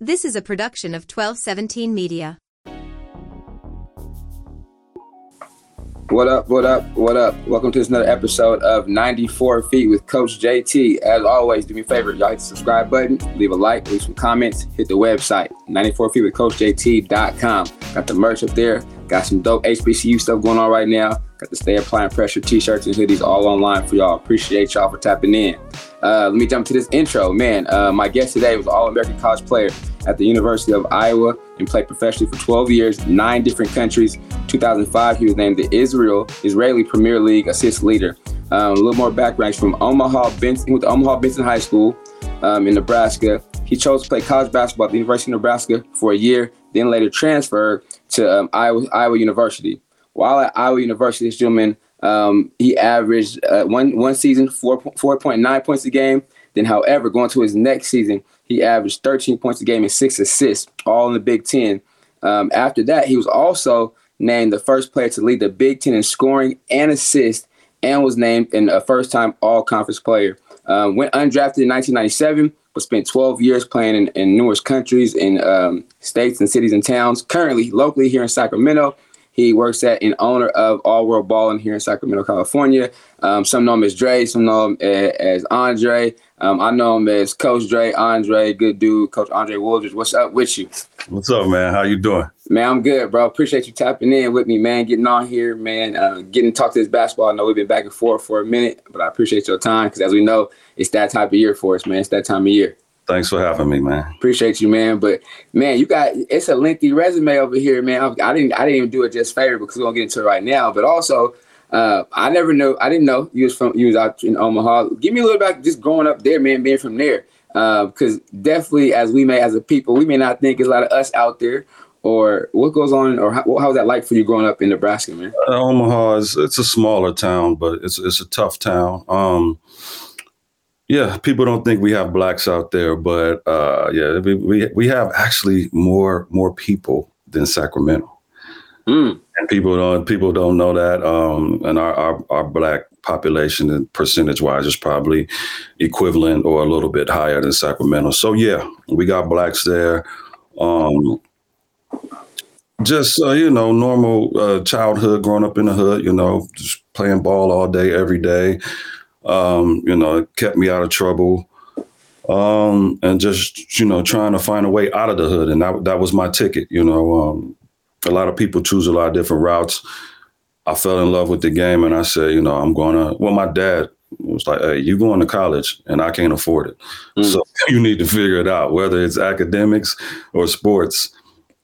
This is a production of 1217 Media. What up, what up, what up? Welcome to another episode of 94 Feet with Coach JT. As always, do me a favor, y'all hit the subscribe button, leave a like, leave some comments, hit the website, 94 feet with Coach JT.com. Got the merch up there, got some dope HBCU stuff going on right now. Got the Stay Applying Pressure t-shirts and hoodies all online for y'all. Appreciate y'all for tapping in. Uh, let me jump to this intro. Man, uh, my guest today was an All-American college player at the University of Iowa and played professionally for 12 years, nine different countries. 2005, he was named the Israel Israeli Premier League assist leader. Um, a little more background he's from Omaha Benson, to Omaha Benson High School um, in Nebraska. He chose to play college basketball at the University of Nebraska for a year, then later transferred to um, Iowa, Iowa University. While at Iowa University, this gentleman um, he averaged uh, one one season four four point nine points a game. Then, however, going to his next season, he averaged 13 points a game and six assists, all in the Big Ten. Um, after that, he was also named the first player to lead the Big Ten in scoring and assists, and was named in a first-time All-Conference player. Um, went undrafted in 1997, but spent 12 years playing in, in numerous countries, in um, states and cities and towns. Currently, locally here in Sacramento, he works at and owner of All World Balling here in Sacramento, California. Um, some know him as Dre, some know him as, as Andre. Um, I know him as Coach Dre, Andre, good dude, Coach Andre Woolridge. What's up with you? What's up, man? How you doing? Man, I'm good, bro. Appreciate you tapping in with me, man. Getting on here, man. Uh, getting to talk to this basketball. I know we've been back and forth for a minute, but I appreciate your time because, as we know, it's that type of year for us, man. It's that time of year. Thanks for having me, man. Appreciate you, man. But man, you got it's a lengthy resume over here, man. I, didn't I didn't even do it just favor because we're gonna get into it right now. But also, uh, I never know I didn't know you was from you was out in Omaha. Give me a little about just growing up there, man, being from there. Because uh, definitely, as we may as a people, we may not think there's a lot of us out there. Or what goes on, or how, how was that like for you growing up in Nebraska, man? Uh, Omaha is it's a smaller town, but it's it's a tough town. Um, yeah, people don't think we have blacks out there, but uh, yeah, we, we we have actually more more people than Sacramento, mm. and people don't people don't know that. Um, and our, our our black population and percentage wise is probably equivalent or a little bit higher than Sacramento. So yeah, we got blacks there. Um, just uh, you know, normal uh, childhood, growing up in the hood. You know, just playing ball all day, every day. Um, you know, it kept me out of trouble. Um, and just, you know, trying to find a way out of the hood. And that, that was my ticket. You know, um, a lot of people choose a lot of different routes. I fell in love with the game and I said, you know, I'm going to, well, my dad was like, hey, you going to college and I can't afford it. Mm. So you need to figure it out, whether it's academics or sports.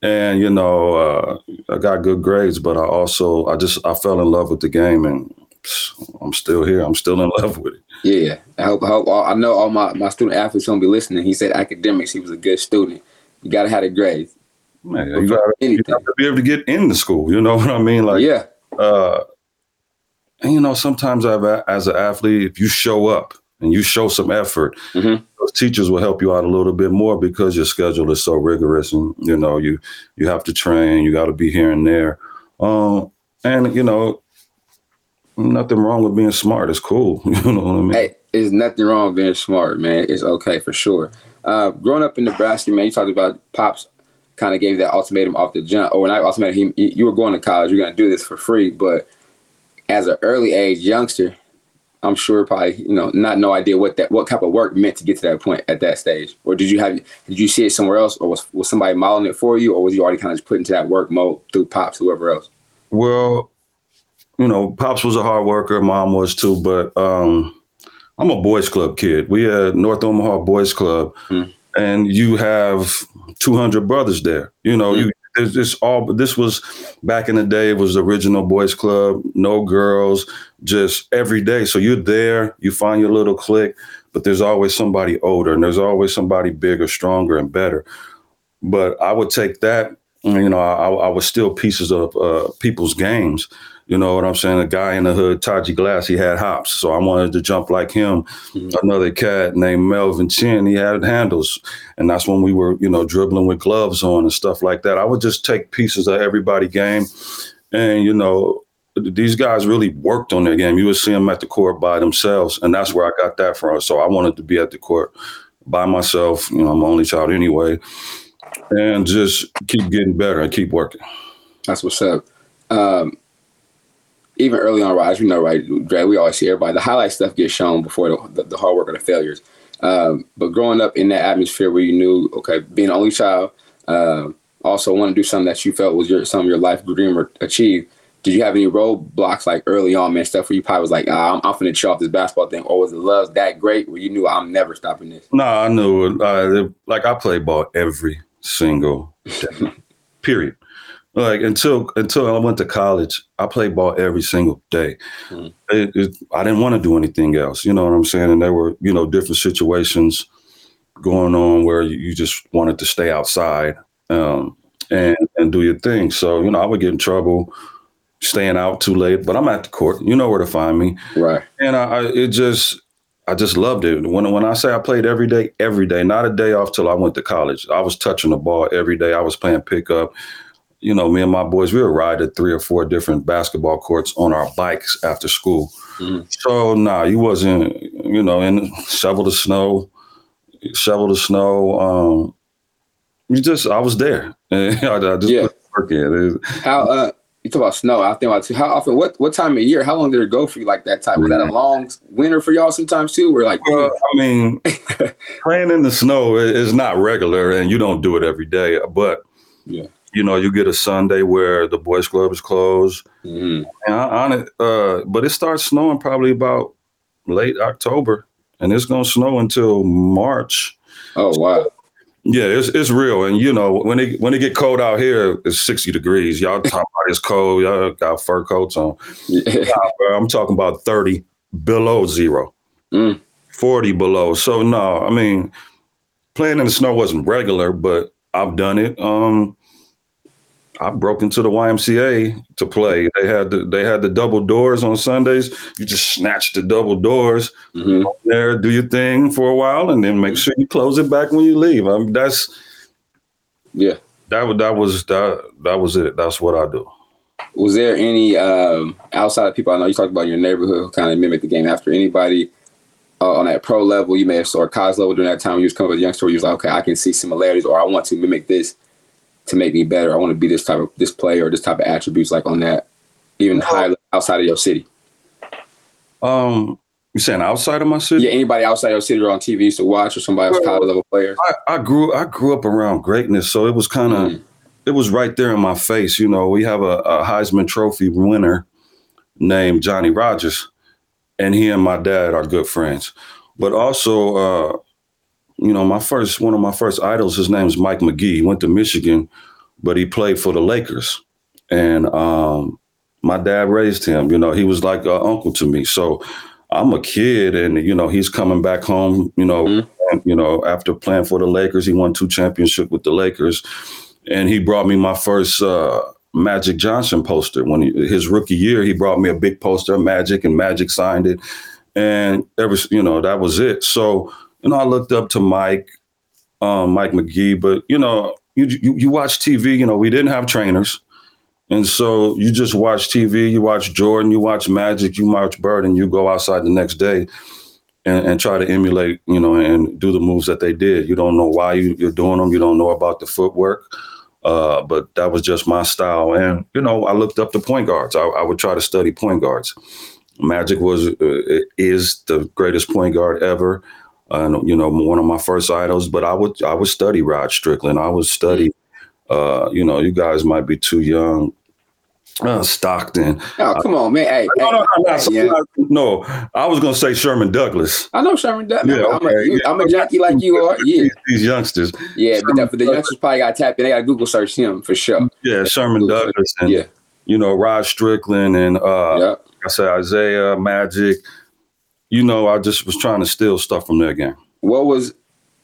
And, you know, uh, I got good grades, but I also, I just, I fell in love with the game and I'm still here. I'm still in love with it. Yeah, I hope. I, hope all, I know all my, my student athletes gonna be listening. He said academics. He was a good student. You gotta have the grades. Man, you gotta, you gotta, be able to get into school. You know what I mean? Like, yeah. Uh, and you know, sometimes I've, as an athlete, if you show up and you show some effort, mm-hmm. those teachers will help you out a little bit more because your schedule is so rigorous, and you know, you you have to train. You got to be here and there. Um, and you know, nothing wrong with being smart. It's cool. You know what I mean? Hey, there's nothing wrong with being smart, man. It's okay for sure. Uh, growing up in Nebraska, man, you talked about pops kind of gave that ultimatum off the jump, or not ultimatum. He, you were going to college, you're going to do this for free. But as an early age youngster, I'm sure probably you know not no idea what that what type of work meant to get to that point at that stage. Or did you have did you see it somewhere else, or was was somebody modeling it for you, or was you already kind of just put into that work mode through pops, whoever else? Well, you know, pops was a hard worker, mom was too, but um, I'm a boys club kid. We had North Omaha Boys Club, mm. and you have 200 brothers there. You know, mm. you there's this all. This was back in the day. It was the original boys club, no girls, just every day. So you're there, you find your little clique, but there's always somebody older, and there's always somebody bigger, stronger, and better. But I would take that. You know, I, I was still pieces of uh, people's games you know what I'm saying? A guy in the hood, Taji Glass, he had hops. So I wanted to jump like him. Mm-hmm. Another cat named Melvin Chin, he had handles. And that's when we were, you know, dribbling with gloves on and stuff like that. I would just take pieces of everybody game. And, you know, these guys really worked on their game. You would see them at the court by themselves. And that's where I got that from. So I wanted to be at the court by myself. You know, I'm an only child anyway. and just keep getting better and keep working. That's what's up. Um, even early on, as we know, right, Dre, we always see everybody, the highlight stuff gets shown before the, the, the hard work or the failures. Um, but growing up in that atmosphere where you knew, okay, being an only child, uh, also want to do something that you felt was your some of your life dream or achieve. Did you have any roadblocks like early on, man? Stuff where you probably was like, ah, I'm, I'm finna chill off this basketball thing, or was the love that great where you knew I'm never stopping this? No, I knew. Uh, like I play ball every single day. Period. Like until until I went to college, I played ball every single day. Mm. It, it, I didn't want to do anything else. You know what I'm saying? And there were you know different situations going on where you, just wanted to stay outside um, and and do your thing. So you know I would get in trouble staying out too late, but I'm at the court. You know where to find me. Right. And I, I it just I just loved it. When when I say I played every day, every day, not a day off till I went to college. I was touching the ball every day. I was playing pickup you know, me and my boys, we would ride at three or four different basketball courts on our bikes after school. Mm-hmm. So nah, you wasn't, you know, and shovel the snow, shovel the snow. Um, you just, I was there. I, I just yeah. work in. How uh, you talk about snow? I think about too. How often? What what time of year? How long did it go for you like that type? Was that a long winter for y'all sometimes too? We're like, uh, I mean, playing in the snow is not regular, and you don't do it every day, but yeah you know, you get a Sunday where the boys' club is closed. Mm-hmm. And on it, uh, but it starts snowing probably about late October, and it's gonna snow until March. Oh wow! Yeah, it's it's real, and you know when it when it get cold out here, it's sixty degrees. Y'all talking about it's cold. Y'all got fur coats on. Yeah. I'm talking about thirty below zero, mm. forty below. So no, I mean, playing in the snow wasn't regular, but I've done it. Um, I broke into the YMCA to play. They had the they had the double doors on Sundays. You just snatch the double doors mm-hmm. there, do your thing for a while, and then make sure you close it back when you leave. I mean, that's yeah. That that was that that was it. That's what I do. Was there any um, outside of people? I know you talked about your neighborhood who kind of mimic the game. After anybody uh, on that pro level, you may have saw college level during that time. You was coming with a youngster. You was like, okay, I can see similarities, or I want to mimic this to make me better. I want to be this type of this player or this type of attributes like on that even high outside of your city. Um, you saying outside of my city? Yeah, anybody outside your city or on TV used to watch or somebody else college level player. I, I, grew I grew up around greatness, so it was kind of mm. it was right there in my face. You know, we have a, a Heisman Trophy winner named Johnny Rodgers, and he and my dad are good friends. But also, uh, you know, my first one of my first idols, his name is Mike McGee. He went to Michigan, but he played for the Lakers. And um, my dad raised him. You know, he was like an uncle to me. So I'm a kid, and you know, he's coming back home. You know, mm-hmm. you know, after playing for the Lakers, he won two championships with the Lakers, and he brought me my first. Uh, Magic Johnson poster when he, his rookie year, he brought me a big poster of Magic, and Magic signed it, and ever you know that was it. So you know, I looked up to Mike, um, Mike McGee, but you know, you, you, you watch TV. You know, we didn't have trainers, and so you just watch TV. You watch Jordan, you watch Magic, you watch Bird, and you go outside the next day and, and try to emulate. You know, and do the moves that they did. You don't know why you, you're doing them. You don't know about the footwork. Uh, but that was just my style. And, you know, I looked up the point guards. I, I would try to study point guards. Magic was uh, is the greatest point guard ever uh, you know, one of my first idols. But I would I would study Rod Strickland. I would study. Uh, you know, you guys might be too young. Uh, Stockton. Oh, come on, man. Hey, no, no, no, no, yeah. no, I was gonna say Sherman Douglas. I know Sherman Douglas. Yeah, okay. I'm, a, yeah. I'm a junkie like you are. Yeah, these youngsters. Yeah, Sherman but, the, the youngsters probably got tapped in. They got Google search him for sure. Yeah, Sherman Douglas and yeah. you know Rod Strickland and uh, yep. I said Isiah Magic you know, I just was trying to steal stuff from their game. What was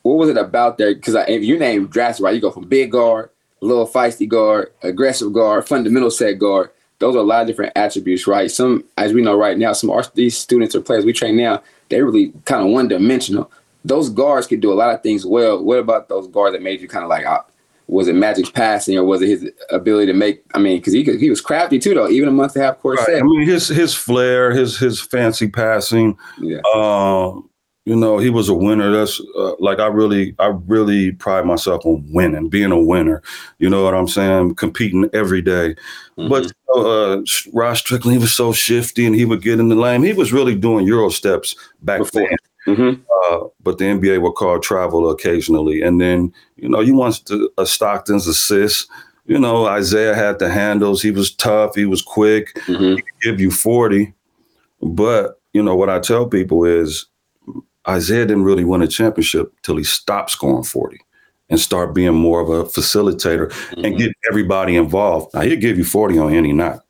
what was it about there? Because if you name drafts right, you go from big guard, little feisty guard, aggressive guard, fundamental set guard. Those are a lot of different attributes, right? Some, as we know right now, some of these students or players we train now, they're really kind of one dimensional. Those guards could do a lot of things well. What about those guards that made you kind of like, ah, was it Magic's passing or was it his ability to make? I mean, because he he was crafty too, though. Even a month and a half court right. I mean, his his flair, his his fancy passing. Yeah. Um, you know, he was a winner. That's uh, like I really, I really pride myself on winning, being a winner. You know what I'm saying? Competing every day. Mm-hmm. But uh, Rod Strickland, he was so shifty, and he would get in the lane. He was really doing Euro steps back Before. then. Mm-hmm. Uh, but the NBA would call travel occasionally, and then you know you want a Stockton's assist. You know Isiah had the handles. He was tough. He was quick. Mm-hmm. He could give you forty. But you know what I tell people is Isiah didn't really win a championship till he stopped scoring 40 and start being more of a facilitator mm-hmm. and get everybody involved. Now he'll give you 40 on any night.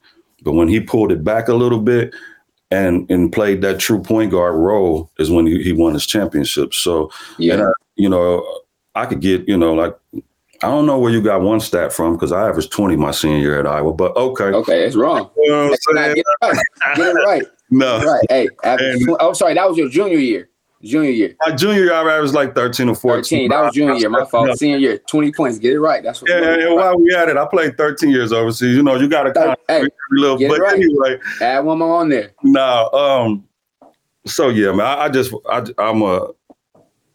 But when he pulled it back a little bit and and played that true point guard role is when he, he won his championship. So yeah, I, you know, I could get, you know, like I don't know where you got one stat from because I averaged 20 my senior year at Iowa, but okay. Okay, it's wrong. You know get, it right. get it right. No. right. Hey, and, oh, sorry, that was your junior year. Junior year. My junior year, I averaged like 13 or 14. 13. That was junior year. My fault. Senior year, 20 points. Get it right. That's what Yeah, yeah while we at it, I played 13 years overseas. You know, you got to kind of hey, little get but right. anyway. Add one more on there. No, um, so yeah, man, I, I just I I'm a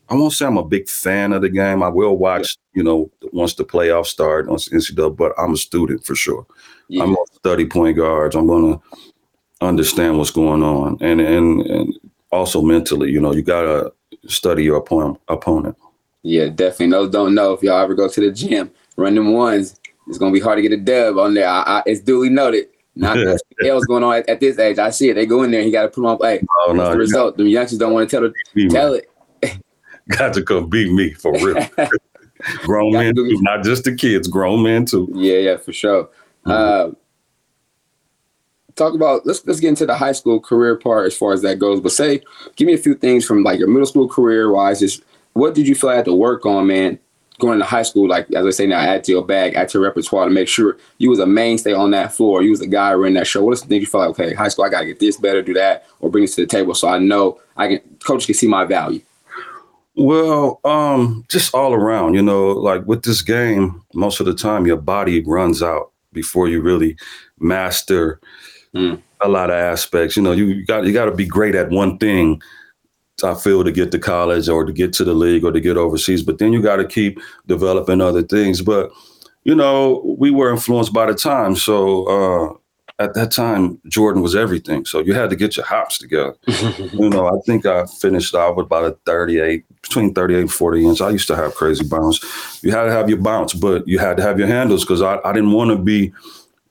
I won't say I'm a big fan of the game. I will watch, yeah. you know, once the playoffs start on NCAA, but I'm a student for sure. Yeah. I'm gonna study point guards. I'm gonna understand what's going on. And and and also mentally, you know, you gotta study your opponent. Yeah, definitely. Those don't know if y'all ever go to the gym, run them ones. It's gonna be hard to get a dub on there. I, I, it's duly noted. Not what else going on at, at, this age. I see it. They go in there. And he got to put them up. Hey, oh, no, the result. The youngsters don't want to tell the, tell it. got to come beat me for real. grown men too, not just the kids. Grown men too. Yeah, yeah, for sure. Mm-hmm. Uh, talk about let's let's get into the high school career part as far as that goes. But say, give me a few things from like your middle school career wise. Just what did you feel like had to work on, man, going to high school? Like as I say now, add to your bag, add to your repertoire to make sure you was a mainstay on that floor. You was the guy running that show. What are some things you feel like? Okay, high school, I gotta get this better, do that, or bring this to the table so I know I can coach can see my value. Well, um, just all around, you know, like with this game, most of the time your body runs out before you really master mm. a lot of aspects. You know, you got you got to be great at one thing. I feel to get to college or to get to the league or to get overseas, but then you got to keep developing other things. But you know, we were influenced by the time, so uh, at that time Jordan was everything. So you had to get your hops together. you know, I think I finished out with about a 38, between 38 and 40 inch. I used to have crazy bounce. You had to have your bounce, but you had to have your handles because I, I didn't want to be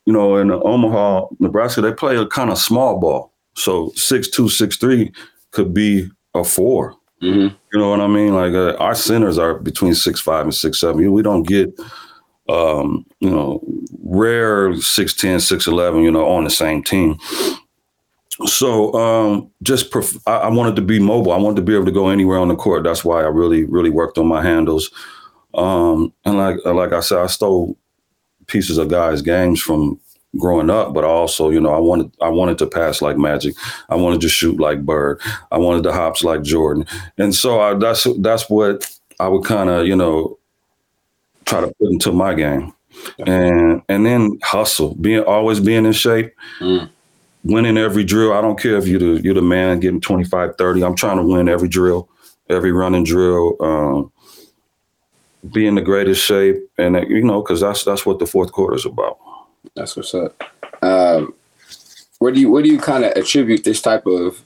you know, in Omaha, Nebraska, they play a kind of small ball. So six two, six three could be a 4 mm-hmm. You know what I mean? Like uh, our centers are between six five and six seven. We don't get, um, you know, rare six ten, six eleven. You know, on the same team. So um, just pref- I-, I wanted to be mobile. I wanted to be able to go anywhere on the court. That's why I really, really worked on my handles. Um, and like like I said, I stole pieces of guys' games from growing up, but also, you know, I wanted I wanted to pass like Magic. I wanted to shoot like Bird. I wanted to hops like Jordan. And so I, that's that's what I would kind of, you know, try to put into my game. And and then hustle, being always being in shape. Mm. Winning every drill. I don't care if you're the you're the man getting 25, 30. I'm trying to win every drill, every running drill. Um, be in the greatest shape, and you know, because that's that's what the fourth quarter is about. That's what's up. Um, where do you where do you kind of attribute this type of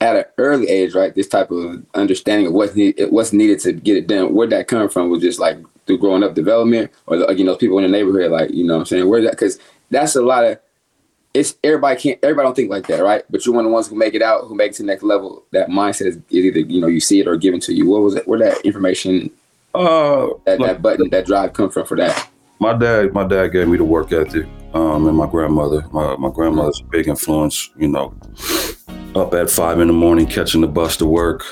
at an early age, right? This type of understanding of what's need, what's needed to get it done. Where'd that come from? Was just like through growing up development, or the, you know, people in the neighborhood, like you know, what I'm saying where that because that's a lot of it's everybody can't everybody don't think like that, right? But you're one of the ones who make it out, who makes the next level. That mindset is either you know you see it or given to you. What was it? Where that information uh, that, that button, that drive come from for that? My dad, my dad gave me the work ethic, um, and my grandmother. My, my grandmother's a big influence. You know, up at five in the morning, catching the bus to work,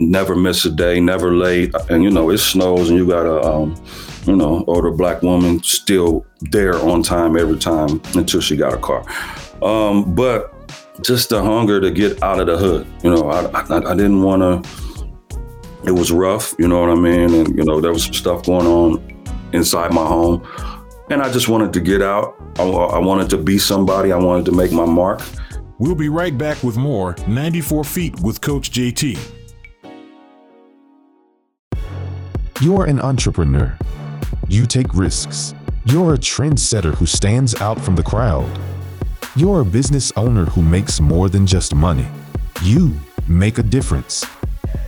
never miss a day, never late. And you know, it snows, and you got a, um, you know, older black woman still there on time every time until she got a car. Um, but just the hunger to get out of the hood. You know, I, I, I didn't want to it was rough, you know what I mean? And, you know, there was some stuff going on inside my home. And I just wanted to get out. I, I wanted to be somebody. I wanted to make my mark. We'll be right back with more 94 Feet with Coach JT. You're an entrepreneur. You take risks. You're a trendsetter who stands out from the crowd. You're a business owner who makes more than just money. You make a difference.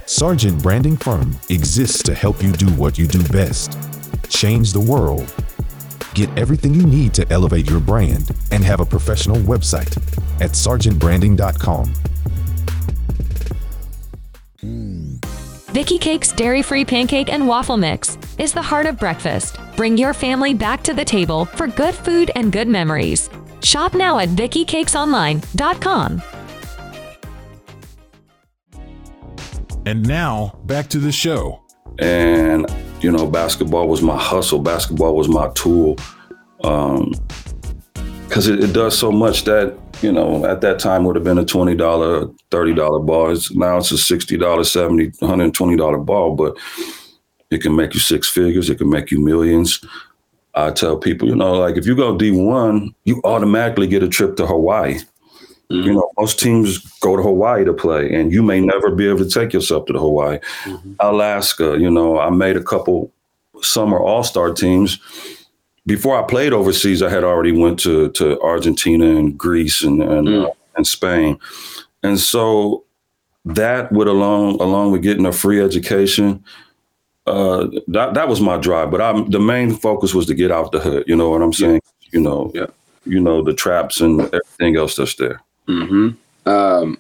Sargent Branding Firm exists to help you do what you do best change the world. Get everything you need to elevate your brand and have a professional website at sargentbranding.com. Vicky Cake's dairy free pancake and waffle mix is the heart of breakfast. Bring your family back to the table for good food and good memories. Shop now at VickyCakesOnline.com. And now, back to the show. And, you know, basketball was my hustle, basketball was my tool. Um, because it, it, does so much that you know at that time would have been a $20 $30 ball. It's, now it's a $60 $70 $120 ball but it can make you six figures. It can make you millions. I tell people you know like if you go d1 you automatically get a trip to hawaii mm-hmm. you know most teams go to hawaii to play and you may never be able to take yourself to the hawaii mm-hmm. alaska you know i made a couple summer all-star teams before I played overseas, I had already went to to Argentina and Greece and and, mm. uh, and Spain, and so that would along along with getting a free education, uh, that that was my drive. But I'm the main focus was to get out the hood. You know what I'm saying? Yeah. You know, yeah. You know the traps and everything else that's there. Mm-hmm. Um,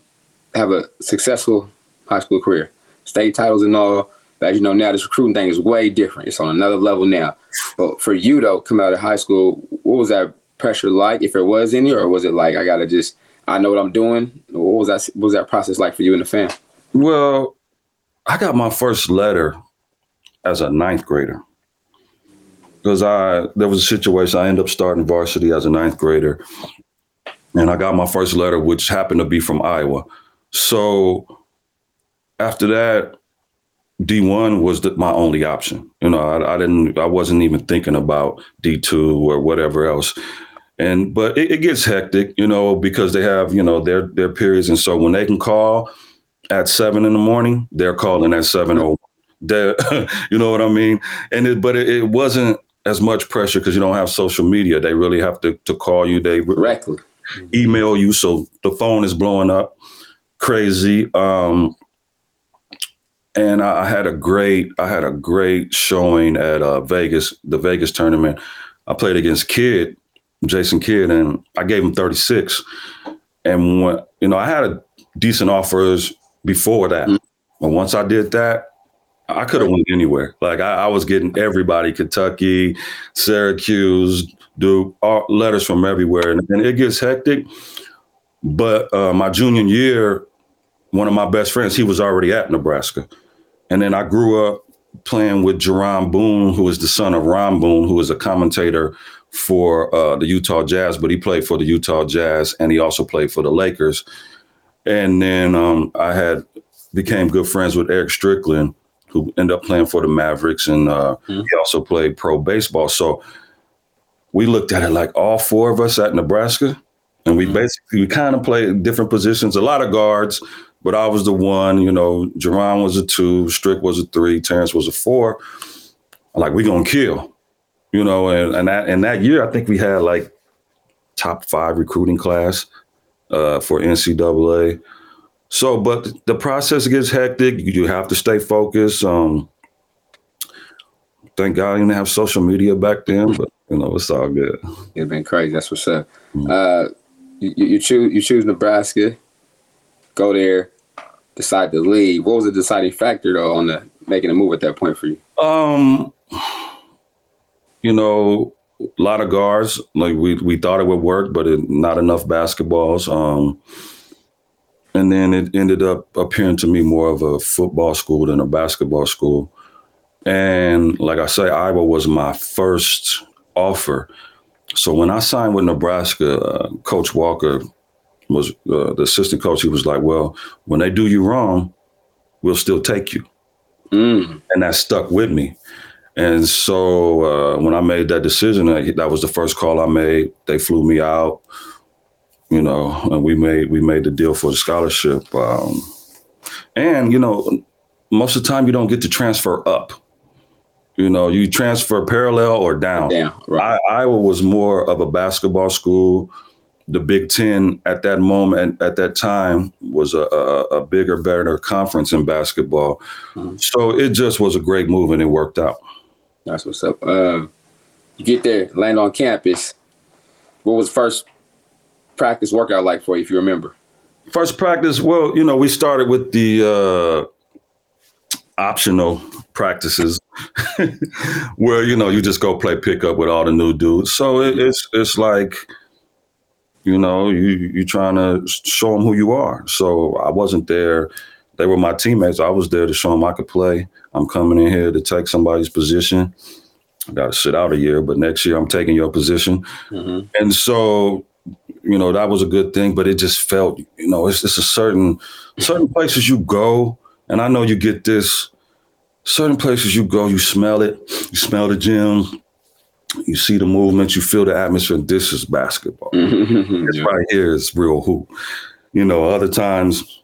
have a successful high school career, state titles and all as you know now, this recruiting thing is way different. It's on another level now. But for you though, coming out of high school, what was that pressure like, if there was any, or was it like I gotta just I know what I'm doing? What was that? What was that process like for you and the fam? Well, I got my first letter as a ninth grader because I there was a situation I ended up starting varsity as a ninth grader, and I got my first letter, which happened to be from Iowa. So after that, D1 was the, my only option. You know, I, I, didn't, I wasn't even thinking about D2 or whatever else. And but it, it, gets hectic, you know, because they have, you know, their their periods, and so when they can call at seven in the morning, they're calling at seven oh. you know what I mean? And it, but it, it wasn't as much pressure because you don't have social media. They really have to to call you. They directly email you, so the phone is blowing up crazy. Um, and I, had a great I had a great showing at uh, Vegas, the Vegas tournament. I played against Kidd, Jason Kidd, and I gave him 36. And when you know, I had a decent offers before that. Mm-hmm. But once I did that, I could have went anywhere. Like I, I, was getting everybody, Kentucky, Syracuse, Duke, all, letters from everywhere, and, and it gets hectic. But uh, my junior year, one of my best friends, he was already at Nebraska. And then I grew up playing with Jaron Boone, who is the son of Ron Boone, who is a commentator for uh, the Utah Jazz, but he played for the Utah Jazz and he also played for the Lakers. And then um, I had became good friends with Erick Strickland, who ended up playing for the Mavericks, and uh, mm-hmm. he also played pro baseball. So we looked at it like all four of us at Nebraska, and we mm-hmm. basically we kind of played different positions, a lot of guards, but I was the one, you know, Jaron was a two, Strick was a three, Terrence was a four. like, we gonna kill. You know, and, and that and that year I think we had like top five recruiting class uh, for NCAA. So, but the process gets hectic. You have to stay focused. Um, thank God I didn't have social media back then, but you know, it's all good. It's been crazy. That's what's up. Mm-hmm. Uh, you, you choose you choose Nebraska, go there decide to leave. What was the deciding factor though on the making a move at that point for you? Um, you know, a lot of guards. Like we we thought it would work, but it, not enough basketballs. Um, and then it ended up appearing to me more of a football school than a basketball school. And like I say, Iowa was my first offer. So when I signed with Nebraska, uh, Coach Walker was uh, the assistant coach. He was like, "Well, when they do you wrong, we'll still take you," mm. and that stuck with me. And so uh, when I made that decision, that was the first call I made. They flew me out, you know, and we made we made the deal for the scholarship. Um, and you know, most of the time you don't get to transfer up. you know, you transfer parallel or down. Down, right. I, Iowa was more of a basketball school. The Big Ten at that moment, at that time, was a, a, a bigger, better conference in basketball. Mhm. So it just was a great move, and it worked out. That's what's up. Um, you get there, land on campus. What was first practice workout like for you, if you remember? First practice, well, you know, we started with the uh, optional practices where you know you just go play pickup with all the new dudes. So it, it's it's like you know you you trying to show them who you are. So I wasn't there; they were my teammates. I was there to show them I could play. I'm coming in here to take somebody's position. I got to sit out a year, but next year I'm taking your position. Mm-hmm. And so, you know, that was a good thing, but it just felt, you know, it's it's a certain certain places you go, and I know you get this. Certain places you go, you smell it, you smell the gym, you see the movement, you feel the atmosphere. This is basketball. This yeah. right here is real hoop. You know, other times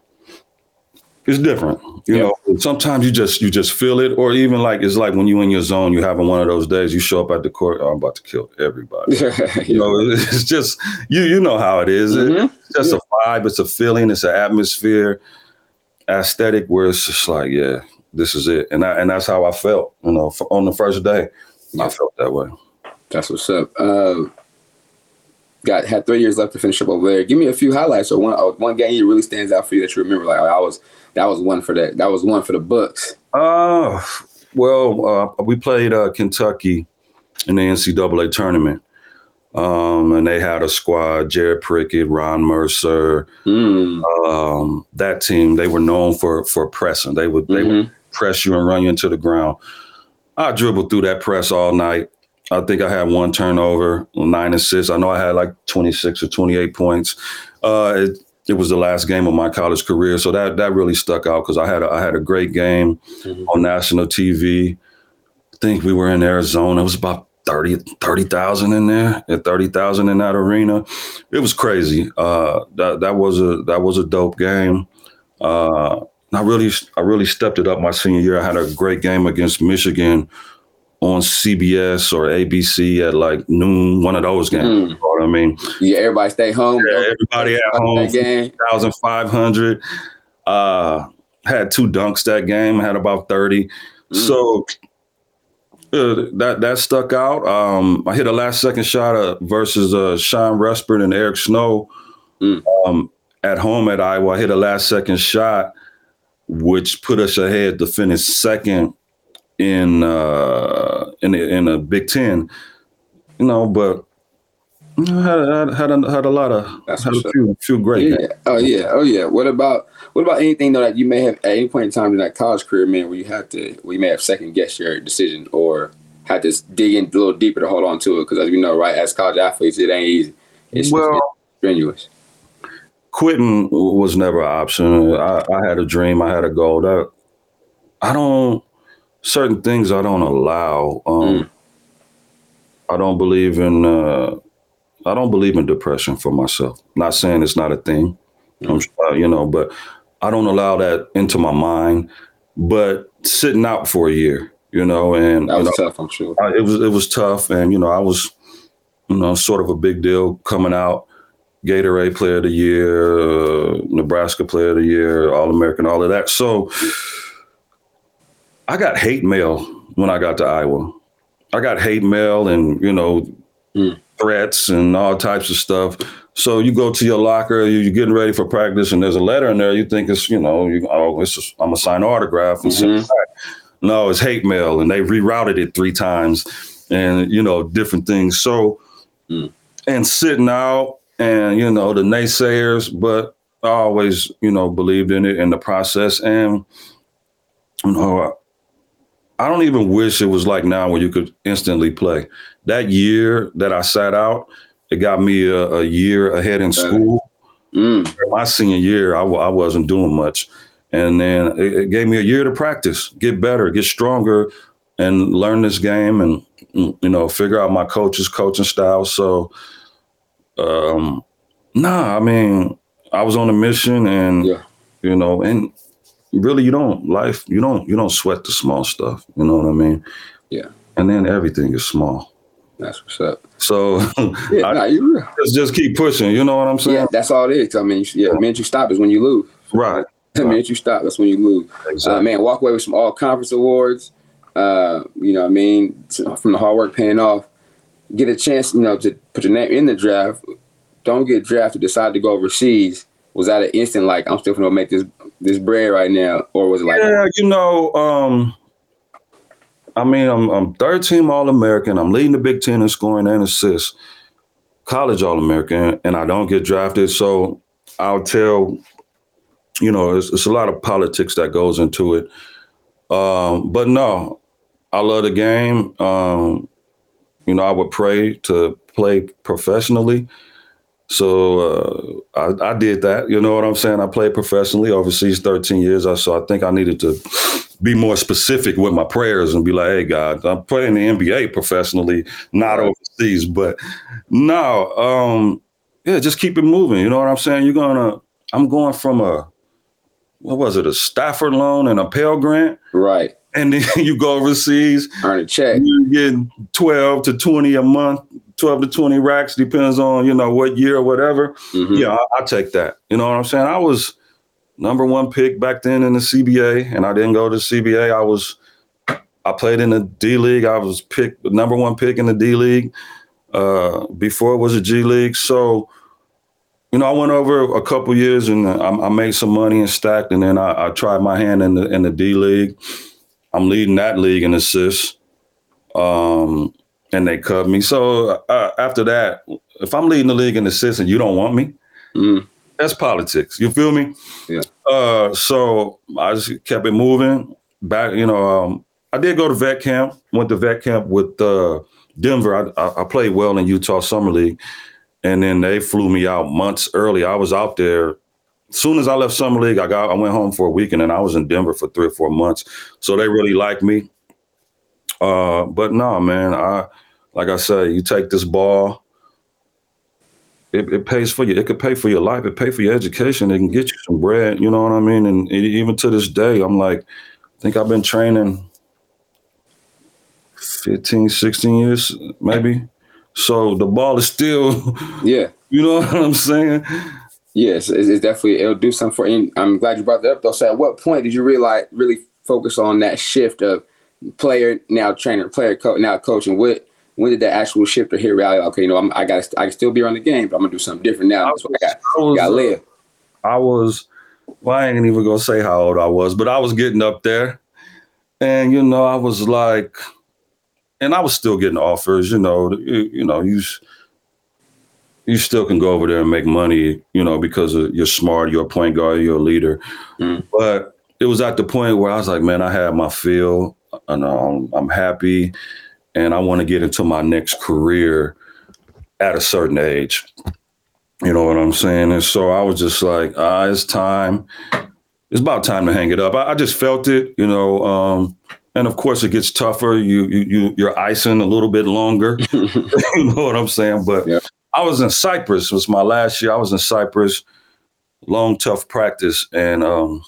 it's different. You Yeah. know, sometimes you just you just feel it, or even like it's like when you're in your zone, you having one of those days, you show up at the court, oh, I'm about to kill everybody. You know, it's just you you know how it is. Mhm. It's just a vibe, it's a feeling, it's an atmosphere, aesthetic where it's just like, yeah, this is it. And I, and that's how I felt, you know, f- on the first day. I felt that way. That's what's up. Um, got had three years left to finish up over there. Give me a few highlights or one uh, one game that really stands out for you that you remember. Like I was that was one for that. That was one for the Bucks. Uh, well, uh, we played uh, Kentucky in the NCAA tournament. Um, and they had a squad, Jared Prickett, Ron Mercer, Mm. um, that team, they were known for for pressing. They would they would Mhm. press you and run you into the ground. I dribbled through that press all night. I think I had one turnover, nine assists. I know I had like 26 or 28 points. Uh, it, it was the last game of my college career, so that that really stuck out because I had a, I had a great game Mhm. on national TV. I think we were in Arizona. It was about 30 30,000 in there, and 30,000 in that arena. It was crazy. Uh, that that was a that was a dope game. Uh, I really I really stepped it up my senior year. I had a great game against Michigan on CBS or ABC at like noon, one of those games. Mm. You know what I mean? Yeah, everybody stay home. Yeah, everybody at home. Game. 1,500. Uh, had two dunks that game. Had about 30. Mm. So uh, that that stuck out. Um, I hit a last second shot uh, versus uh, Shawn Respert and Eric Snow Mm. um, at home at Iowa. I hit a last second shot, which put us ahead to finish second in uh, in the, in a Big Ten. You know, but had, had had a, had a lot of That's had a up. few few great. Yeah. Oh yeah. Oh yeah. What about what about anything though that you may have at any point in time in that college career, man, where you had to, where you may have second guessed your decision or had to dig in a little deeper to hold on to it? Because as we know, right, as college athletes, it ain't easy. It's, Well- strenuous. quitting was never an option. I, I had a dream. I had a goal. That I don't certain things I don't allow. Um, Mm. I don't believe in. Uh, I don't believe in depression for myself. Not saying it's not a thing. I'm, uh, you know, but I don't allow that into my mind. But sitting out for a year, you know, and That you know, tough, I'm sure. I, it was it was tough, and you know I was, you know, sort of a big deal coming out. Gatorade Player of the Year, uh, Nebraska Player of the Year, All American, all of that. So I got hate mail when I got to Iowa. I got hate mail and you know Mm. threats and all types of stuff. So you go to your locker, you- you're getting ready for practice, and there's a letter in there. You think it's you know, you, oh, it's just, I'm gonna sign autograph and it Mhm. back. No, it's hate mail, and they rerouted it three times, and you know different things. So, Mm. and sitting out, and you know the naysayers, but I always you know believed in it in the process, and you know I don't even wish it was like now where you could instantly play. That year that I sat out, it got me a, a year ahead in school Mm. my senior year, I, I wasn't doing much. And then it, it gave me a year to practice, get better, get stronger, and learn this game and, mm, you know, figure out my coach's coaching style. So, um, nah, I mean, I was on a mission and, Yeah. you know, and really you don't life, you don't, you don't sweat the small stuff. You know what I mean? Yeah. And then everything is small. That's what's up. So Yeah, I nah, just, just keep pushing. You know what I'm saying? Yeah, that's all it is. I mean, yeah, the minute you stop is when you lose. Right. The minute you stop, that's when you lose. Uh, man, walk away with some all conference awards. Uh, you know what I mean? From the hard work paying off. Get a chance, you know, to put your name in the draft. Don't get drafted, decide to go overseas. Was that an instant like I'm still gonna make this this bread right now? Or was it like Yeah, you know, um, I mean, I'm I'm third team All American. I'm leading the Big Ten in scoring and assists, college All American, and I don't get drafted. So I'll tell, you know, it's, it's a lot of politics that goes into it. Um, but no, I love the game. Um, you know, I would pray to play professionally. So uh, I, I did that. You know what I'm saying? I played professionally overseas 13 years. I so I think I needed to be more specific with my prayers and be like, "Hey God, I'm playing the NBA professionally, not overseas." But no, um, yeah, just keep it moving. You know what I'm saying? You're gonna. I'm going from a what was it? A Stafford loan and a Pell Grant, right? and then you go overseas. Earn a check. You're getting 12 to 20 a month, 12 to 20 racks, depends on, you know, what year or whatever. Mhm. Yeah, I, I take that. You know what I'm saying? I was number one pick back then in the CBA, and I didn't go to the CBA. I was, I played in the D League. I was picked number one pick in the D League uh, before it was a G League. So, you know, I went over a couple years and I, I made some money and stacked, and then I, I tried my hand in the in the D League. I'm leading that league in assists, um, and they cut me. So uh, after that, if I'm leading the league in assists and you don't want me, Mhm. that's politics. You feel me? Yeah. Uh, so I just kept it moving. Back, you know, um, I did go to vet camp. Went to vet camp with uh, Denver. I, I, I played well in Utah Summer League, and then they flew me out months early. I was out there. As soon as I left summer league, I got I went home for a weekend, and I was in Denver for three or four months. So they really liked me. Uh, but no, man, I like I say, you take this ball, it, it pays for you. It could pay for your life. It pay for your education. It can get you some bread. You know what I mean? And it, even to this day, I'm like, I think I've been training 15, 16 years, maybe. So the ball is still, Yeah. you know what I'm saying? Yes, it's, it's definitely it'll do something for. And I'm glad you brought that up. Though, so at what point did you realize really focus on that shift of player now trainer, player coach now coaching? What when did that actual shift or hit reality? Okay, you know, I'm, I got I can still be around the game, but I'm gonna do something different now. That's what I got. I was, Got live. I was, well, I ain't even gonna say how old I was, but I was getting up there, and you know, I was like, and I was still getting offers. You know, you, you know, you you still can go over there and make money. You know, because of, you're smart, you're a point guard, you're a leader. Mm. But it was at the point where I was like, man, I have my feel, and um, I'm happy, and I want to get into my next career at a certain age. You know what I'm saying? And so I was just like, ah, it's time. It's about time to hang it up. I, I just felt it, you know. Um, and of course, it gets tougher. You you you you're icing a little bit longer. you know what I'm saying? But Yeah. I was in Cyprus. It was my last year. I was in Cyprus. Long, tough practice, and um,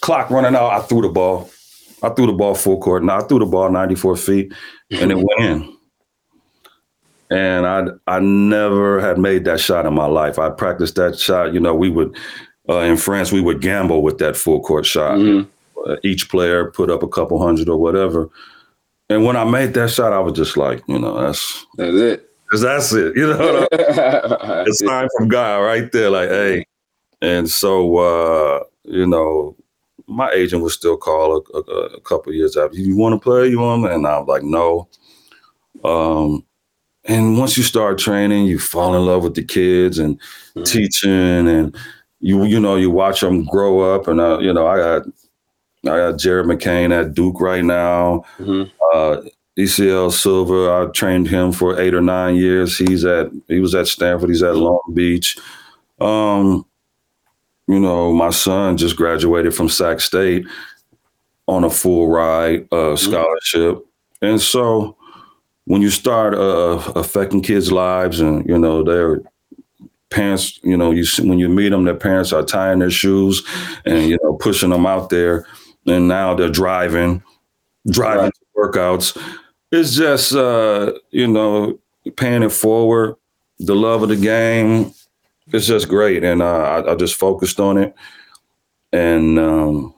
clock running out. I threw the ball. I threw the ball full court. Now I threw the ball 94 feet, and it went in and I I never had made that shot in my life. I practiced that shot. You know, we would uh, in France we would gamble with that full court shot. Mhm. Uh, each player put up a couple hundred or whatever. And when I made that shot, I was just like, you know, that's That's it. 'cause that's it. You know, it's I a That's it. sign from God right there, like, hey. And so, uh, you know, my agent would still call a, a, a couple years after. You want to play? You want? And I was like, no. Um, and once you start training, you fall in love with the kids and Mhm. teaching, and you you know you watch them grow up. And uh, you know, I got I got Jared McCain at Duke right now. Mhm. Uh, ECL Silver, I trained him for eight or nine years. He's at he was at Stanford. He's at Long Beach. Um, you know, my son just graduated from Sac State on a full ride uh, scholarship, and so when you start uh, affecting kids' lives, and you know their parents, you know, you when you meet them, their parents are tying their shoes and you know pushing them out there, and now they're driving driving Right. to workouts. It's just uh, you know paying it forward, the love of the game. It's just great, and uh, I, I just focused on it, and um,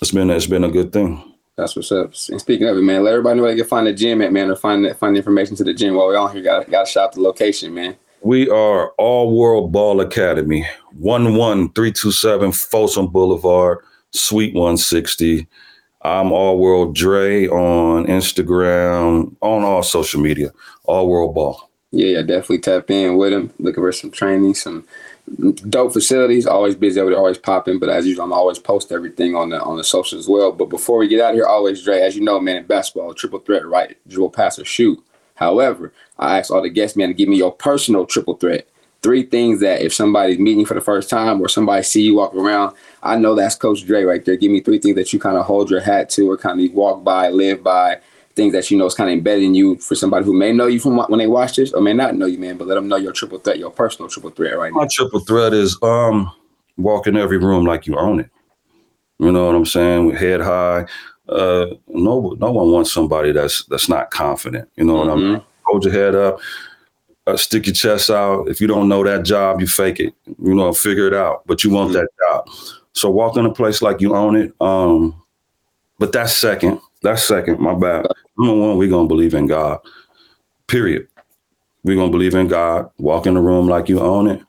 it's been it's been a good thing. That's what's up. And speaking of it, man, let everybody know where they can find the gym at, man, or find that find the information to the gym while we're on here. Got got to shop the location, man. We are All World Ball Academy, 11327 Folsom Boulevard, Suite 160. I'm All World Dre on Instagram, on all social media, All World Ball. Yeah, definitely tap in with him. Looking for some training, some dope facilities. Always busy over there, always popping. But as usual, I'm always post everything on the on the socials as well. But before we get out here, always Dre, as you know, man, in basketball, triple threat, right? Dribble, pass, or shoot. However, I ask all the guests, man, to give me your personal triple threat. Three things that if somebody's meeting for the first time or somebody see you walk around, I know that's Coach Dre right there. Give me three things that you kind of hold your hat to or kind of walk by, live by, things that you know is kind of embedded in you for somebody who may know you from when they watch this or may not know you, man. But let them know your triple threat, your personal triple threat right now. My triple threat is um walk in every room like you own it. You know what I'm saying? With head high. Uh no no one wants somebody that's that's not confident. You know what I mean? Hold your head up, uh, stick your chest out. If you don't know that job, you fake it. You know, figure it out. But you want that job. So walk in a place like you own it. Um, but that's second. That's second. My bad. Number one, we're gonna believe in God. Period. We're gonna believe in God. Walk in the room like you own it,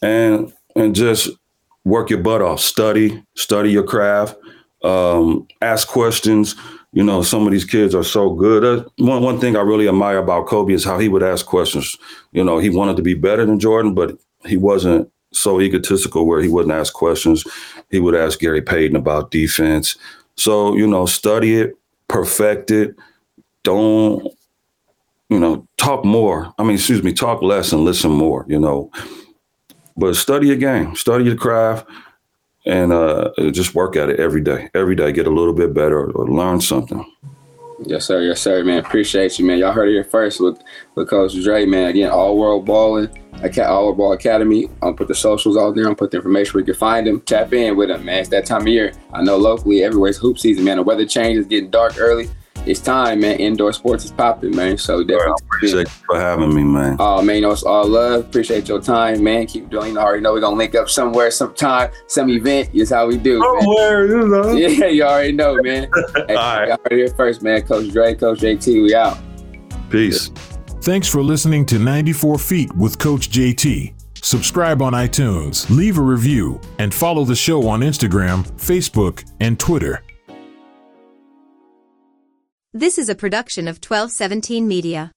and and just work your butt off. Study, study your craft. Um, ask questions. You know, some of these kids are so good. Uh, one one thing I really admire about Kobe is how he would ask questions. You know, he wanted to be better than Jordan, but he wasn't so egotistical where he wouldn't ask questions. He would ask Gary Payton about defense. So, you know, study it, perfect it. Don't, you know, talk more. I mean, excuse me, talk less and listen more, you know. But study your game, study your craft, and uh, just work at it every day. Every day, get a little bit better or learn something. Yes, sir. Yes, sir, man. Appreciate you, man. Y'all heard it here first with, with Coach Dre, man. Again, All World Balling, All World Ball Academy. I'll put the socials out there. I'll put the information where you can find them. Tap in with them, man. It's that time of year. I know locally, everywhere it's hoop season, man. The weather changes, getting dark early. It's time, man. Indoor sports is popping, man. So I definitely. appreciate you for having me, man. Oh man, you know it's all love. Appreciate your time, man. Keep doing. You know, already know we're gonna link up somewhere, sometime, some event. Is how we do. man. Somewhere, you know. Yeah, you already know, man. Hey, All right. Y'all heard here first, man. Coach Dre, Coach JT, we out. Peace. Thanks for listening to 94 Feet with Coach JT. Subscribe on iTunes, leave a review, and follow the show on Instagram, Facebook, and Twitter. This is a production of 1217 Media.